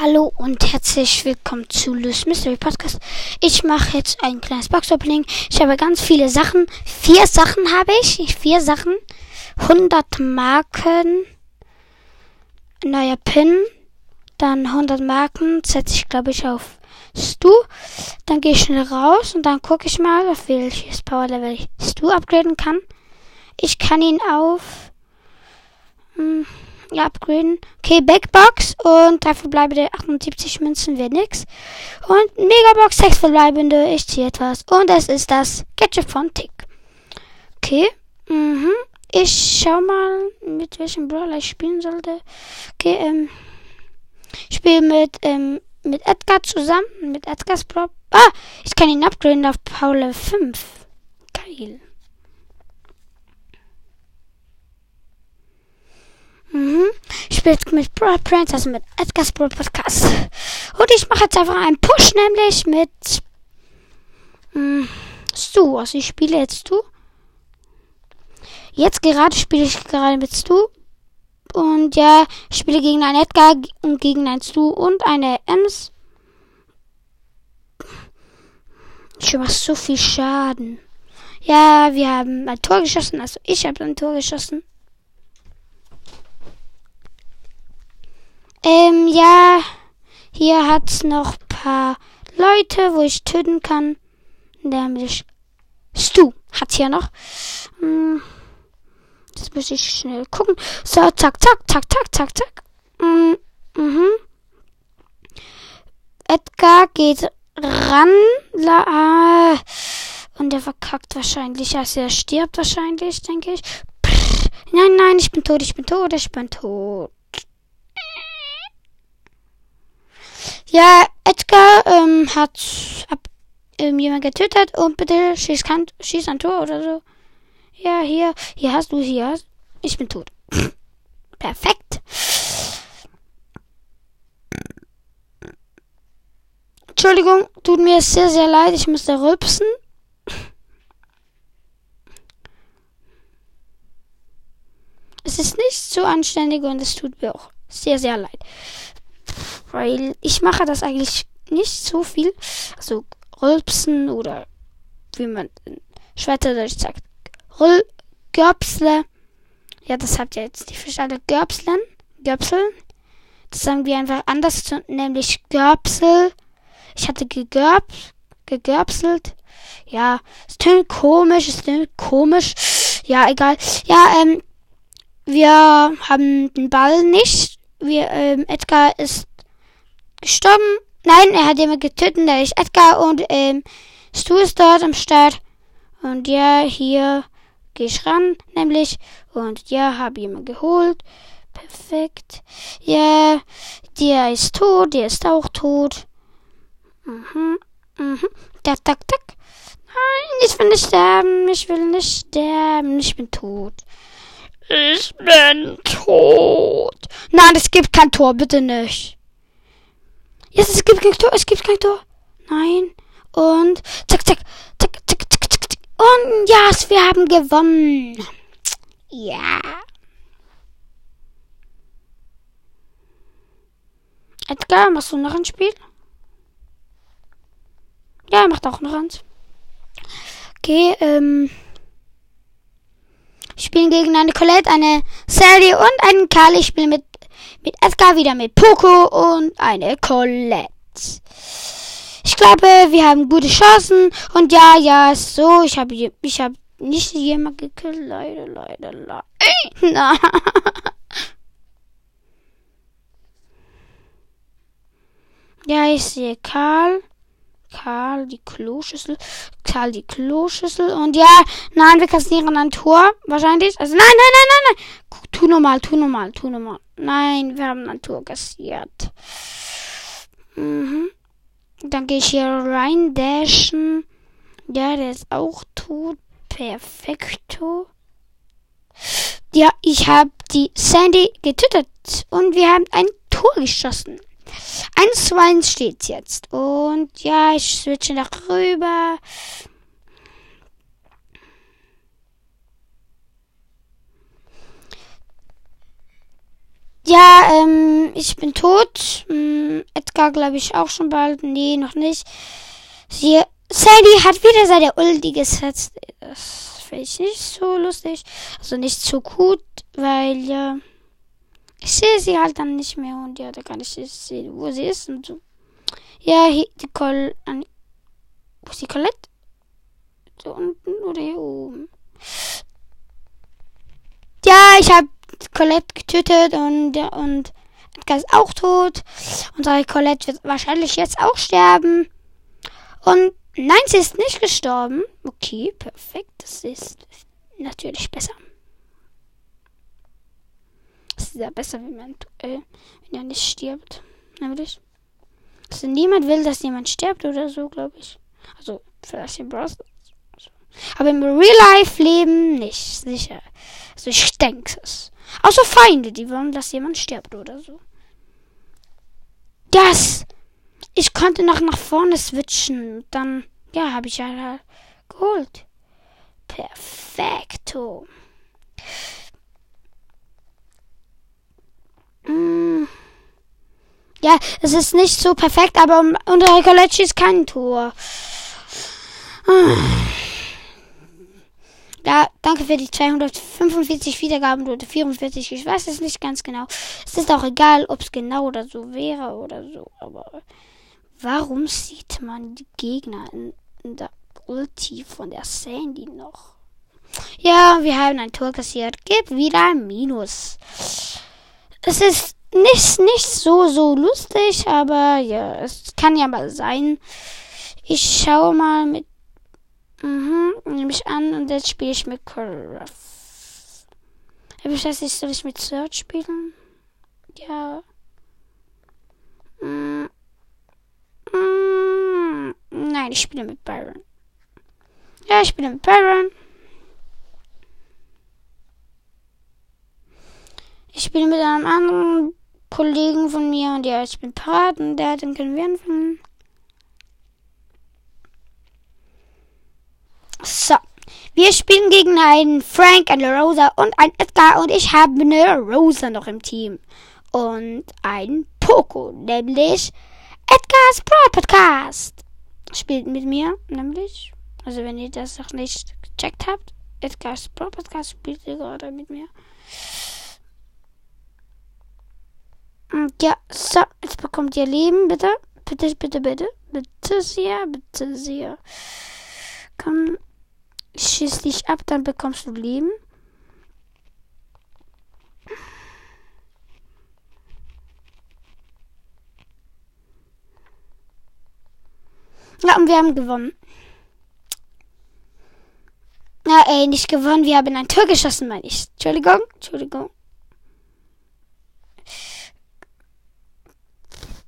Hallo und herzlich willkommen zu Louis Mystery Podcast. Ich mache jetzt ein kleines Box Opening. Ich habe ganz viele Sachen. Vier Sachen habe ich. Vier Sachen. 100 Marken. Neuer Pin. Dann 100 Marken. Setze ich, glaube ich, auf Stu. Dann gehe ich schnell raus und dann gucke ich mal, auf welches Power Level ich Stu upgraden kann. Ich kann ihn auf. Hm, ja, upgraden. Okay, Backbox und drei verbleibende 78 Münzen wäre nix. Und Megabox, sechs verbleibende, ich ziehe etwas. Und es ist das Gadget von Tick. Okay, mhm. Ich schau mal, mit welchem Brawler ich spielen sollte. Okay, ähm. Ich spiele mit, ähm, mit Edgar zusammen. Mit Edgars Brawl. Ah, ich kann ihn upgraden auf Paul 5. Geil. Mhm. Ich spiele mit Brawl Prince, also mit Edgar's Brawl Podcast. Und ich mache jetzt einfach einen Push, nämlich mit mh, Stu. Also ich spiele jetzt Stu. Jetzt gerade spiele ich gerade mit Stu. Und ja, ich spiele gegen einen Edgar und gegen einen Stu und eine Ems. Ich mache so viel Schaden. Ja, wir haben ein Tor geschossen. Also ich habe ein Tor geschossen. Ähm, ja, hier hat's noch paar Leute, wo ich töten kann. Nämlich Stu hat's hier noch. Hm, das muss ich schnell gucken. So, zack, zack, zack, zack, zack, zack. Hm, mhm. Edgar geht ran. Ah, und er verkackt wahrscheinlich. Also er stirbt wahrscheinlich, denke ich. Nein, nein, ich bin tot, ich bin tot, ich bin tot. Ja, Edgar ähm, hat ähm, jemand getötet und bitte schieß, kann, schieß ein Tor oder so. Ja, hier, hier hast du, hier hast, ich bin tot. Perfekt. Entschuldigung, tut mir sehr, sehr leid, ich musste rülpsen. Es ist nicht so anständig und es tut mir auch sehr, sehr leid. Weil ich mache das eigentlich nicht so viel. Also rülpsen oder wie man in Schweizerdeutsch sagt. Rül. Ja, das hat ja jetzt die Fischale Göpslen. Göpsel. Das sagen wir einfach anders, nämlich Göpsel. Ich hatte gegörbt, gegörpselt. Ja, es tönt komisch, es tönt komisch. Ja, egal. Ja, ähm, wir haben den Ball nicht. Wir, ähm, Edgar ist gestorben. Nein, er hat jemand getötet, der ist Edgar und ähm, Stu ist dort am Start. Und ja, hier gehe ich ran, nämlich. Und ja, habe jemand geholt. Perfekt. Ja, der ist tot, der ist auch tot. Mhm, mhm. Tak, tak, tak. Nein, ich will nicht sterben, ich will nicht sterben, ich bin tot. Ich bin tot. Nein, es gibt kein Tor, bitte nicht. Jetzt, es gibt kein Tor, es gibt kein Tor. Nein. Und zack, zack, zack, zack, zack, zack, zack. Und ja, yes, wir haben gewonnen. Ja. Edgar, machst du noch ein Spiel? Ja, er macht auch noch eins. Okay, ähm. Ich spiele gegen eine Colette, eine Sally und einen Karl. Ich spiele mit, mit Edgar wieder mit Poco und eine Colette. Ich glaube, wir haben gute Chancen. Und ja, ja, so. Ich habe ich hab nicht jemand gekillt. Leider, leider, leider. Nein. Ja, ich sehe Karl. Karl die Kloschüssel. Karl die Kloschüssel. Und ja, nein, wir kassieren ein Tor. Wahrscheinlich. Also nein, nein, nein, nein, nein. Tu normal, tu normal, tu normal. Nein, wir haben ein Tor kassiert. Mhm. Dann gehe ich hier rein dashen. Ja, der ist auch tot. Perfekto. Ja, ich habe die Sandy getötet. Und wir haben ein Tor geschossen. 1 zu 1 steht jetzt. Und ja, ich switche nach rüber. Ja, ähm, ich bin tot. Ähm, Edgar, glaube ich, auch schon bald. Nee, noch nicht. Sie, Sandy hat wieder seine Ulti gesetzt. Das finde ich nicht so lustig. Also nicht so gut, weil ja. Ich sehe sie halt dann nicht mehr und ja, da kann ich sehen, wo sie ist und so. Ja, hier, die Col an, wo ist die Colette? So unten oder hier oben? Ja, ich habe Colette getötet und, und Edgar ist auch tot. Unsere Colette wird wahrscheinlich jetzt auch sterben. Und nein, sie ist nicht gestorben. Okay, perfekt. Das ist natürlich besser. Ist ja besser, wenn man äh, wenn er nicht stirbt. Nämlich. Also niemand will, dass jemand stirbt oder so, glaube ich. Also, vielleicht im Browser. Aber im Real-Life-Leben nicht, sicher. Also ich denke es. Außer Feinde, die wollen, dass jemand stirbt oder so. Das! Ich konnte noch nach vorne switchen. Dann, ja, habe ich ja geholt. Perfekto. Mm. Ja, es ist nicht so perfekt, aber unter Collecci ist kein Tor. Ja, danke für die 245 Wiedergaben oder 44. Ich weiß es nicht ganz genau. Es ist auch egal, ob es genau oder so wäre oder so. Aber warum sieht man die Gegner in, in der Ulti von der Sandy noch? Ja, wir haben ein Tor kassiert. Gib wieder ein Minus. Es ist nicht, nicht so, so lustig, aber ja, es kann ja mal sein. Ich schaue mal mit. Mhm, nehme ich an und jetzt spiele ich mit Carafe. Aber ich weiß nicht, soll ich mit Search spielen? Ja. Mm. Mm. Nein, ich spiele mit Byron. Ja, ich spiele mit Byron. Spiele mit einem anderen Kollegen von mir und ja, ich bin parat und der, den können wir anfangen. So. Wir spielen gegen einen Frank, eine Rosa und ein Edgar und ich habe eine Rosa noch im Team. Und ein Poco, nämlich Edgar's Brawl Podcast. Spielt mit mir, nämlich. Also wenn ihr das noch nicht gecheckt habt, Edgar's Brawl Podcast spielt ihr gerade mit mir. Ja, so, jetzt bekommt ihr Leben, bitte. Bitte, bitte, bitte. Bitte sehr, bitte sehr. Komm, schieß dich ab, dann bekommst du Leben. Ja, und wir haben gewonnen. Na, ey, nicht gewonnen. Wir haben ein Tor geschossen, meine ich. Entschuldigung, Entschuldigung.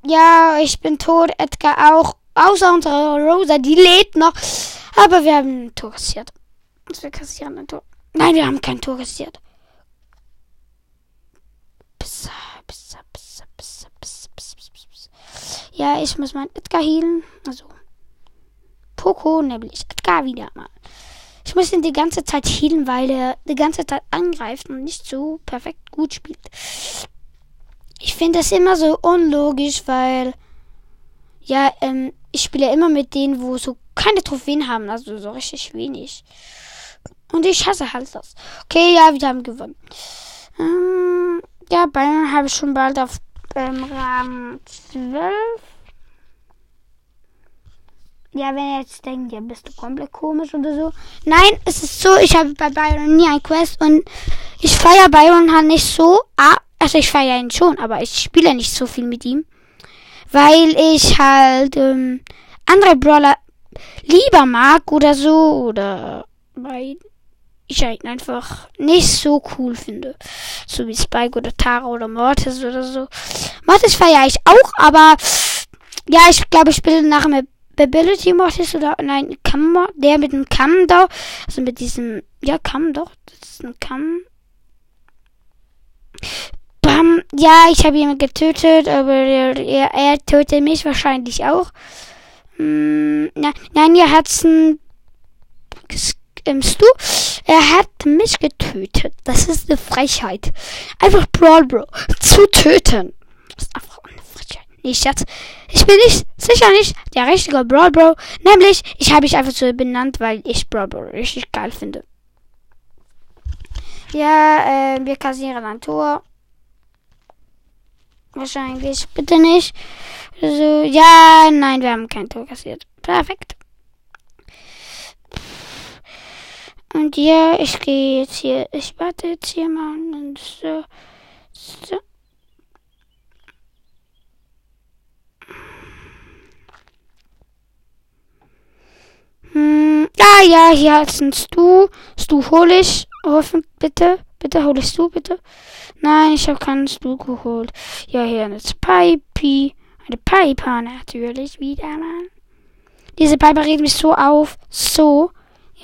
Ja, ich bin tot. Edgar auch. Außer unsere Rosa, die lädt noch. Aber wir haben ein Tor kassiert. Wir kassieren ein Tor. Nein, wir haben kein Tor kassiert. Ja, ich muss meinen Edgar healen. Also. Poco, nämlich Edgar wieder mal. Ich muss ihn die ganze Zeit healen, weil er die ganze Zeit angreift und nicht so perfekt gut spielt. Ich finde das immer so unlogisch, weil ja, ähm, ich spiele immer mit denen, wo so keine Trophäen haben, also so richtig wenig. Und ich hasse halt das. Okay, ja, wir haben gewonnen. Ähm, ja, Bayern habe ich schon bald auf ähm, Rahmen 12. Ja, wenn ihr jetzt denkt, ja, bist du komplett komisch oder so. Nein, es ist so, ich habe bei Byron nie ein Quest und ich feiere Byron halt nicht so. Ah, also ich feiere ihn schon, aber ich spiele nicht so viel mit ihm. Weil ich halt ähm, andere Brawler lieber mag oder so. Oder weil ich ihn einfach nicht so cool finde. So wie Spike oder Tara oder Mortis oder so. Mortis feiere ich auch, aber ja, ich glaube, ich spiele nachher mit Ability Mortis oder nein, Kamm, der mit dem Kamm da. Also mit diesem, ja, Kamm doch. Das ist ein Kamm. Bam. Ja, ich habe jemanden getötet, aber er, er, er tötet mich wahrscheinlich auch. Hm, na, nein, ihr ähm, Stu. Er hat mich getötet. Das ist eine Frechheit. Einfach Brawl Bro zu töten. Das ist einfach eine Frechheit. Nicht, Schatz. Ich bin nicht, sicher nicht der richtige Brawl Bro. Nämlich, ich habe mich einfach so benannt, weil ich Brawl Bro richtig geil finde. Ja, äh, wir kassieren ein Tor. Wahrscheinlich. Bitte nicht. Also, ja, nein, wir haben kein Tor kassiert. Perfekt. Und ja, ich gehe jetzt hier. Ich warte jetzt hier mal und so. So. Hm, ah ja, hier ist ein Stu. Stu hol ich. Hoffen, bitte. Bitte hol ich Stu, bitte. Nein, ich habe keinen Stu geholt. Ja, hier eine Pipi. Eine Piper natürlich wieder, Mann. Diese Piper regt mich so auf. So.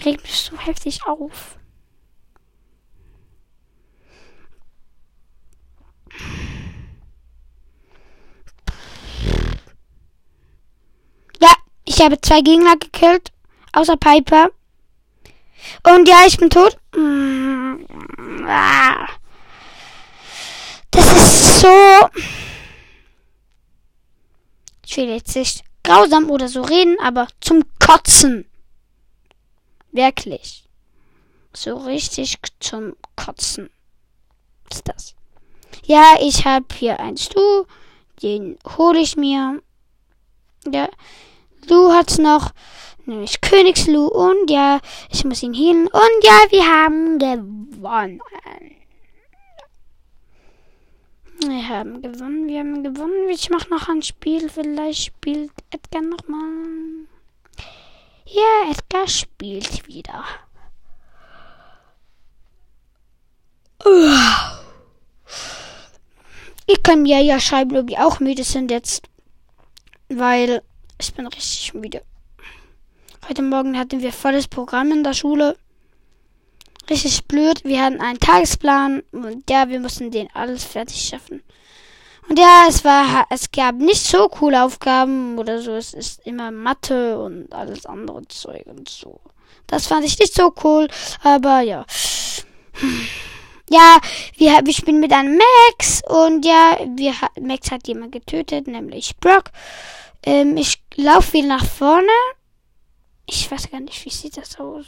Regt mich so heftig auf. Ja, ich habe zwei Gegner gekillt. Außer Piper. Und ja, ich bin tot. Das ist so. Ich will jetzt nicht grausam oder so reden, aber zum Kotzen. Wirklich. So richtig zum Kotzen. ist das. Ja, ich habe hier einen Stu. Den hole ich mir. Ja. Lu hat's noch. Nämlich Königslu. Und ja, ich muss ihn hin. Und ja, wir haben gewonnen. Wir haben gewonnen, wir haben gewonnen. Ich mache noch ein Spiel. Vielleicht spielt Edgar nochmal. Ja, Edgar spielt wieder. Ich kann mir ja schreiben, ob ihr auch müde sind jetzt. Weil ich bin richtig müde. Heute Morgen hatten wir volles Programm in der Schule. Richtig blöd. Wir hatten einen Tagesplan und ja, wir mussten den alles fertig schaffen. Und ja, es war, es gab nicht so coole Aufgaben oder so. Es ist immer Mathe und alles andere Zeug und so. Das fand ich nicht so cool, aber ja. Ja, wir, wir spielen mit einem Max und ja, wir, Max hat jemand getötet, nämlich Brock. Ähm, ich laufe wieder nach vorne. Ich weiß gar nicht, wie sieht das aus?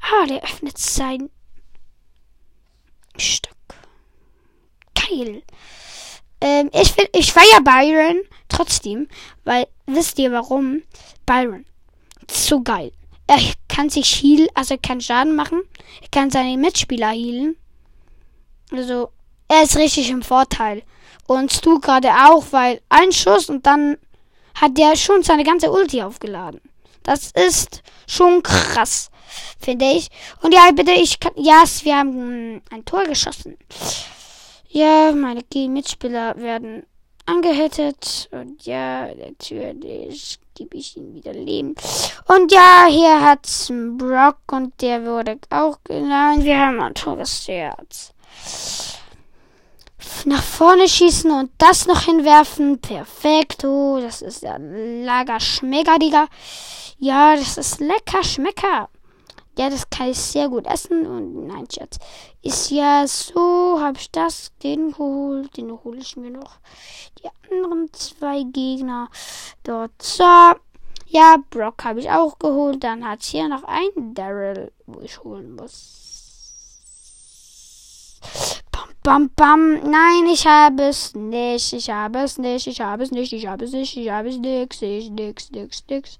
Ah, der öffnet sein Stock geil. Ähm, ich, find, ich feier Byron trotzdem, weil, wisst ihr warum? Byron. So geil. Er kann sich heal, also kann Schaden machen. Er kann seine Mitspieler healen. Also, er ist richtig im Vorteil. Und Stu gerade auch, weil ein Schuss und dann hat der schon seine ganze Ulti aufgeladen. Das ist schon krass, finde ich. Und ja, bitte, ich kann. Ja, yes, wir haben ein Tor geschossen. Ja, meine Mitspieler werden angehittet. Und ja, natürlich gebe ich ihnen wieder Leben. Und ja, hier hat's einen Brock und der wurde auch genannt. Wir haben ein tolles Herz. Nach vorne schießen und das noch hinwerfen. Perfekto. Das ist der Lager Schmecker, Digga. Ja, das ist lecker Schmecker. Ja, das kann ich sehr gut essen. Und nein, Schatz. Ist ja so, habe ich das, den geholt. Den hole ich mir noch. Die anderen zwei Gegner dort. So. Ja, Brock habe ich auch geholt. Dann hat hier noch ein Daryl, wo ich holen muss. Bam, bam, bam. Nein, ich habe es nicht. Ich habe es nicht. Ich habe es nicht. Ich habe es nicht. Ich habe es nix. Ich nix, nix, nix.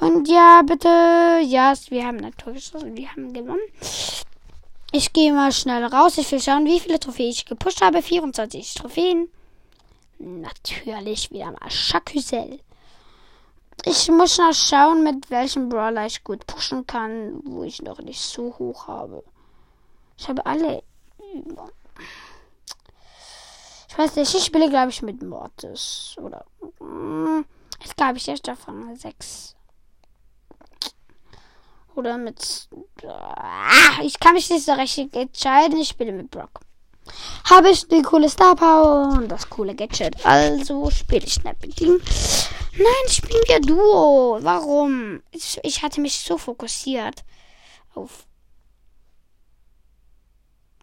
Und ja, bitte. Ja, wir haben natürlich wir haben gewonnen. Ich gehe mal schnell raus. Ich will schauen, wie viele Trophäen ich gepusht habe. 24 Trophäen. Natürlich wieder mal Chacusel. Ich muss noch schauen, mit welchem Brawler ich gut pushen kann, wo ich noch nicht so hoch habe. Ich habe alle Ich weiß nicht, ich spiele, glaube ich, mit Mortis. Oder. Jetzt glaube ich erst auf Rang 6. Oder mit. Ah, ich kann mich nicht so recht entscheiden. Ich spiele mit Brock. Habe ich die coole Star Power und das coole Gadget. Also spiele ich nicht mit ihm. Nein, spielen wir Duo. Warum? Ich, ich hatte mich so fokussiert auf.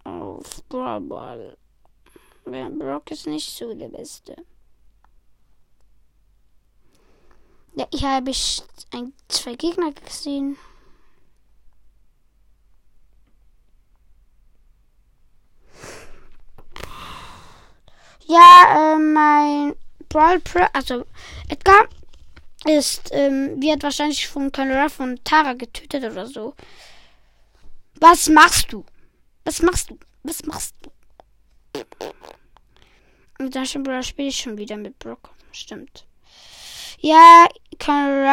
auf Brawl. Brock ist nicht so der Beste. Ja, hier habe ich ein, zwei Gegner gesehen. Ja, äh, mein Brawl Pro, also Edgar ist, ähm, wird wahrscheinlich von Colonel von Tara getötet oder so. Was machst du? Was machst du? Was machst du? Und dann spiele ich schon wieder mit Brock. Stimmt. Ja,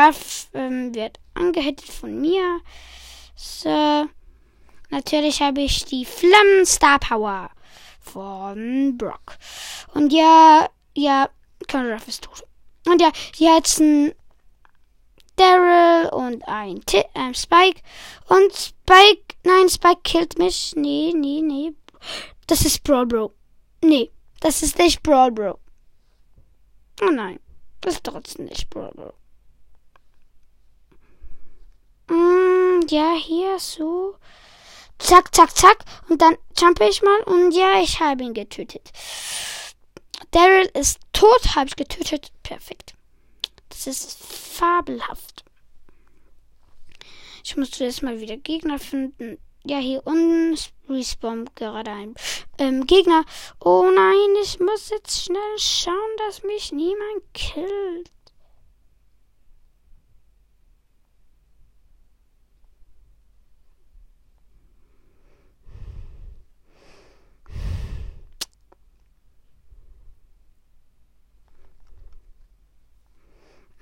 Ruff ähm, wird angehittet von mir. So. Natürlich habe ich die Flammen Star Power von Brock. Und ja, ja, Ruff ist tot. Und ja, es ein Daryl und ein, T ein Spike. Und Spike, nein, Spike killt mich. Nee, nee, nee. Das ist Brawl Bro. Nee, das ist nicht Brawl Bro. Oh nein, das ist trotzdem nicht Brawl Bro. Mm, ja, hier so. Zack, zack, zack. Und dann jumpe ich mal und ja, ich habe ihn getötet. Daryl ist tot, habe ich getötet. Perfekt. Das ist fabelhaft. Ich muss zuerst mal wieder Gegner finden. Ja, hier unten respawnt gerade ein ähm, Gegner. Oh nein, ich muss jetzt schnell schauen, dass mich niemand killt.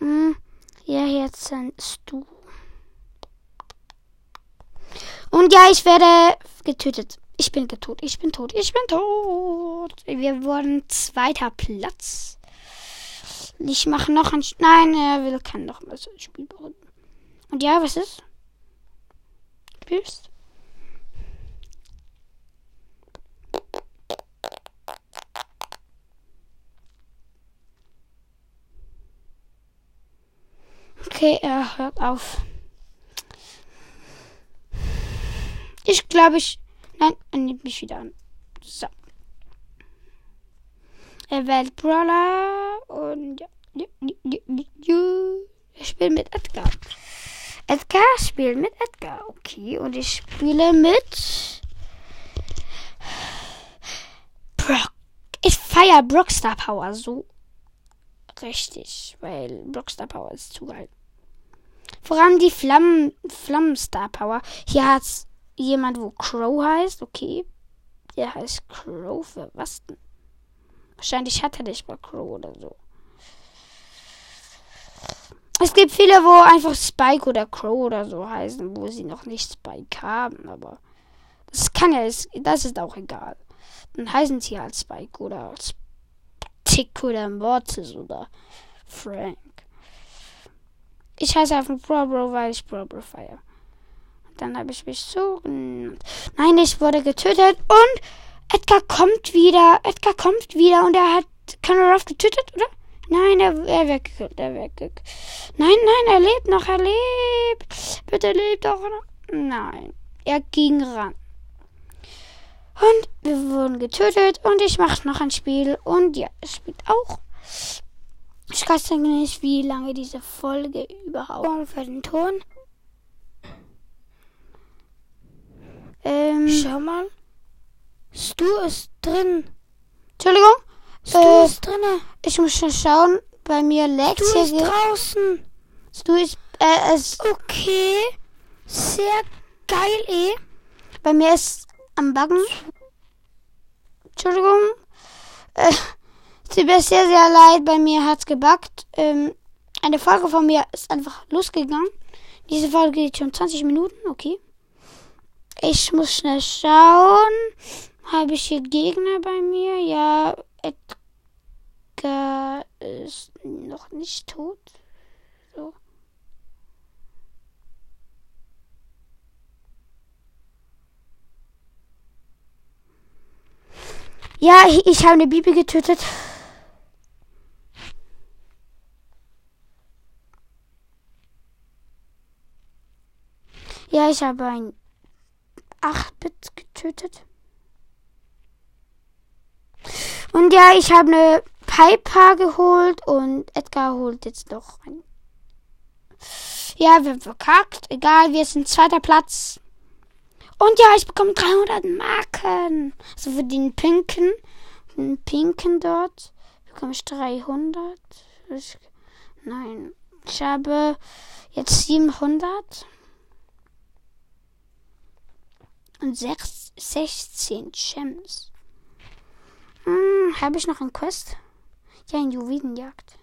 Hm, ja, jetzt sind du. Und ja, ich werde getötet. Ich bin tot. Ich bin tot. Ich bin tot. Wir wurden zweiter Platz. Ich mache noch ein. Nein, er will kann noch mal so ein Spiel beenden. Und ja, was ist? Spielst? Okay, er hört auf. Ich glaube, ich. Nein, er nimmt mich wieder an. So. Er wählt Brawler und ja. Ich spiele mit Edgar. Edgar spielt mit Edgar. Okay, und ich spiele mit Brock. Ich feiere Brockstar Power so richtig, weil Brockstar Power ist zu geil. Vor allem die Flammen, Flammenstar Power. Hier hat's jemand, wo Crow heißt. Okay. Der heißt Crow. Für was denn? Wahrscheinlich hat er nicht mal Crow oder so. Es gibt viele, wo einfach Spike oder Crow oder so heißen, wo sie noch nicht Spike haben, aber das kann ja, das ist auch egal. Dann heißen sie halt Spike oder Tick oder Mortis oder Frank. Ich heiße einfach Bro Bro, weil ich Bro Bro feiere. Dann habe ich mich so. Nein, ich wurde getötet und Edgar kommt wieder. Edgar kommt wieder und er hat Conor getötet, oder? Nein, er, er wird gekillt, er wird gekillt. Nein, nein, er lebt noch, er lebt. Bitte lebt doch noch. Nein, er ging ran. Und wir wurden getötet und ich mache noch ein Spiel und ja, es spielt auch. Ich weiß nicht, wie lange diese Folge überhaupt für den Ton. Ähm, Schau mal. Stu ist drin. Entschuldigung. Stu Äh, ist drinne. Ich muss schon schauen. Bei mir leckt Stu ist draußen. Du ist, äh, es, Okay. Sehr geil, eh. bei mir ist am Backen. Entschuldigung. Äh, tut mir sehr, sehr leid. Bei mir hat's gebackt. Ähm, eine Folge von mir ist einfach losgegangen. Diese Folge geht schon 20 Minuten. Okay. Ich muss schnell schauen. Habe ich hier Gegner bei mir? Ja, Edgar ist noch nicht tot. So. Ja, ich- habe eine Bibi getötet. Ja, ich habe ein 8-Bit getötet. Und ja, ich habe eine Piper geholt und Edgar holt jetzt noch ein. Ja, wir haben verkackt. Egal, wir sind zweiter Platz. Und ja, ich bekomme 300 Marken. Also für den pinken, den pinken dort bekomme ich 300. Ich, nein, ich habe jetzt 700 und 6, 16 Gems. Hm, habe ich noch einen Quest? Ja, in Juwelenjagd.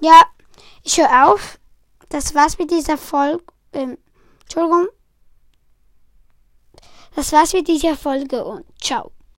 Ja, ich höre auf. Das war's mit dieser Folge. Ähm, Entschuldigung. Das war's mit dieser Folge und ciao.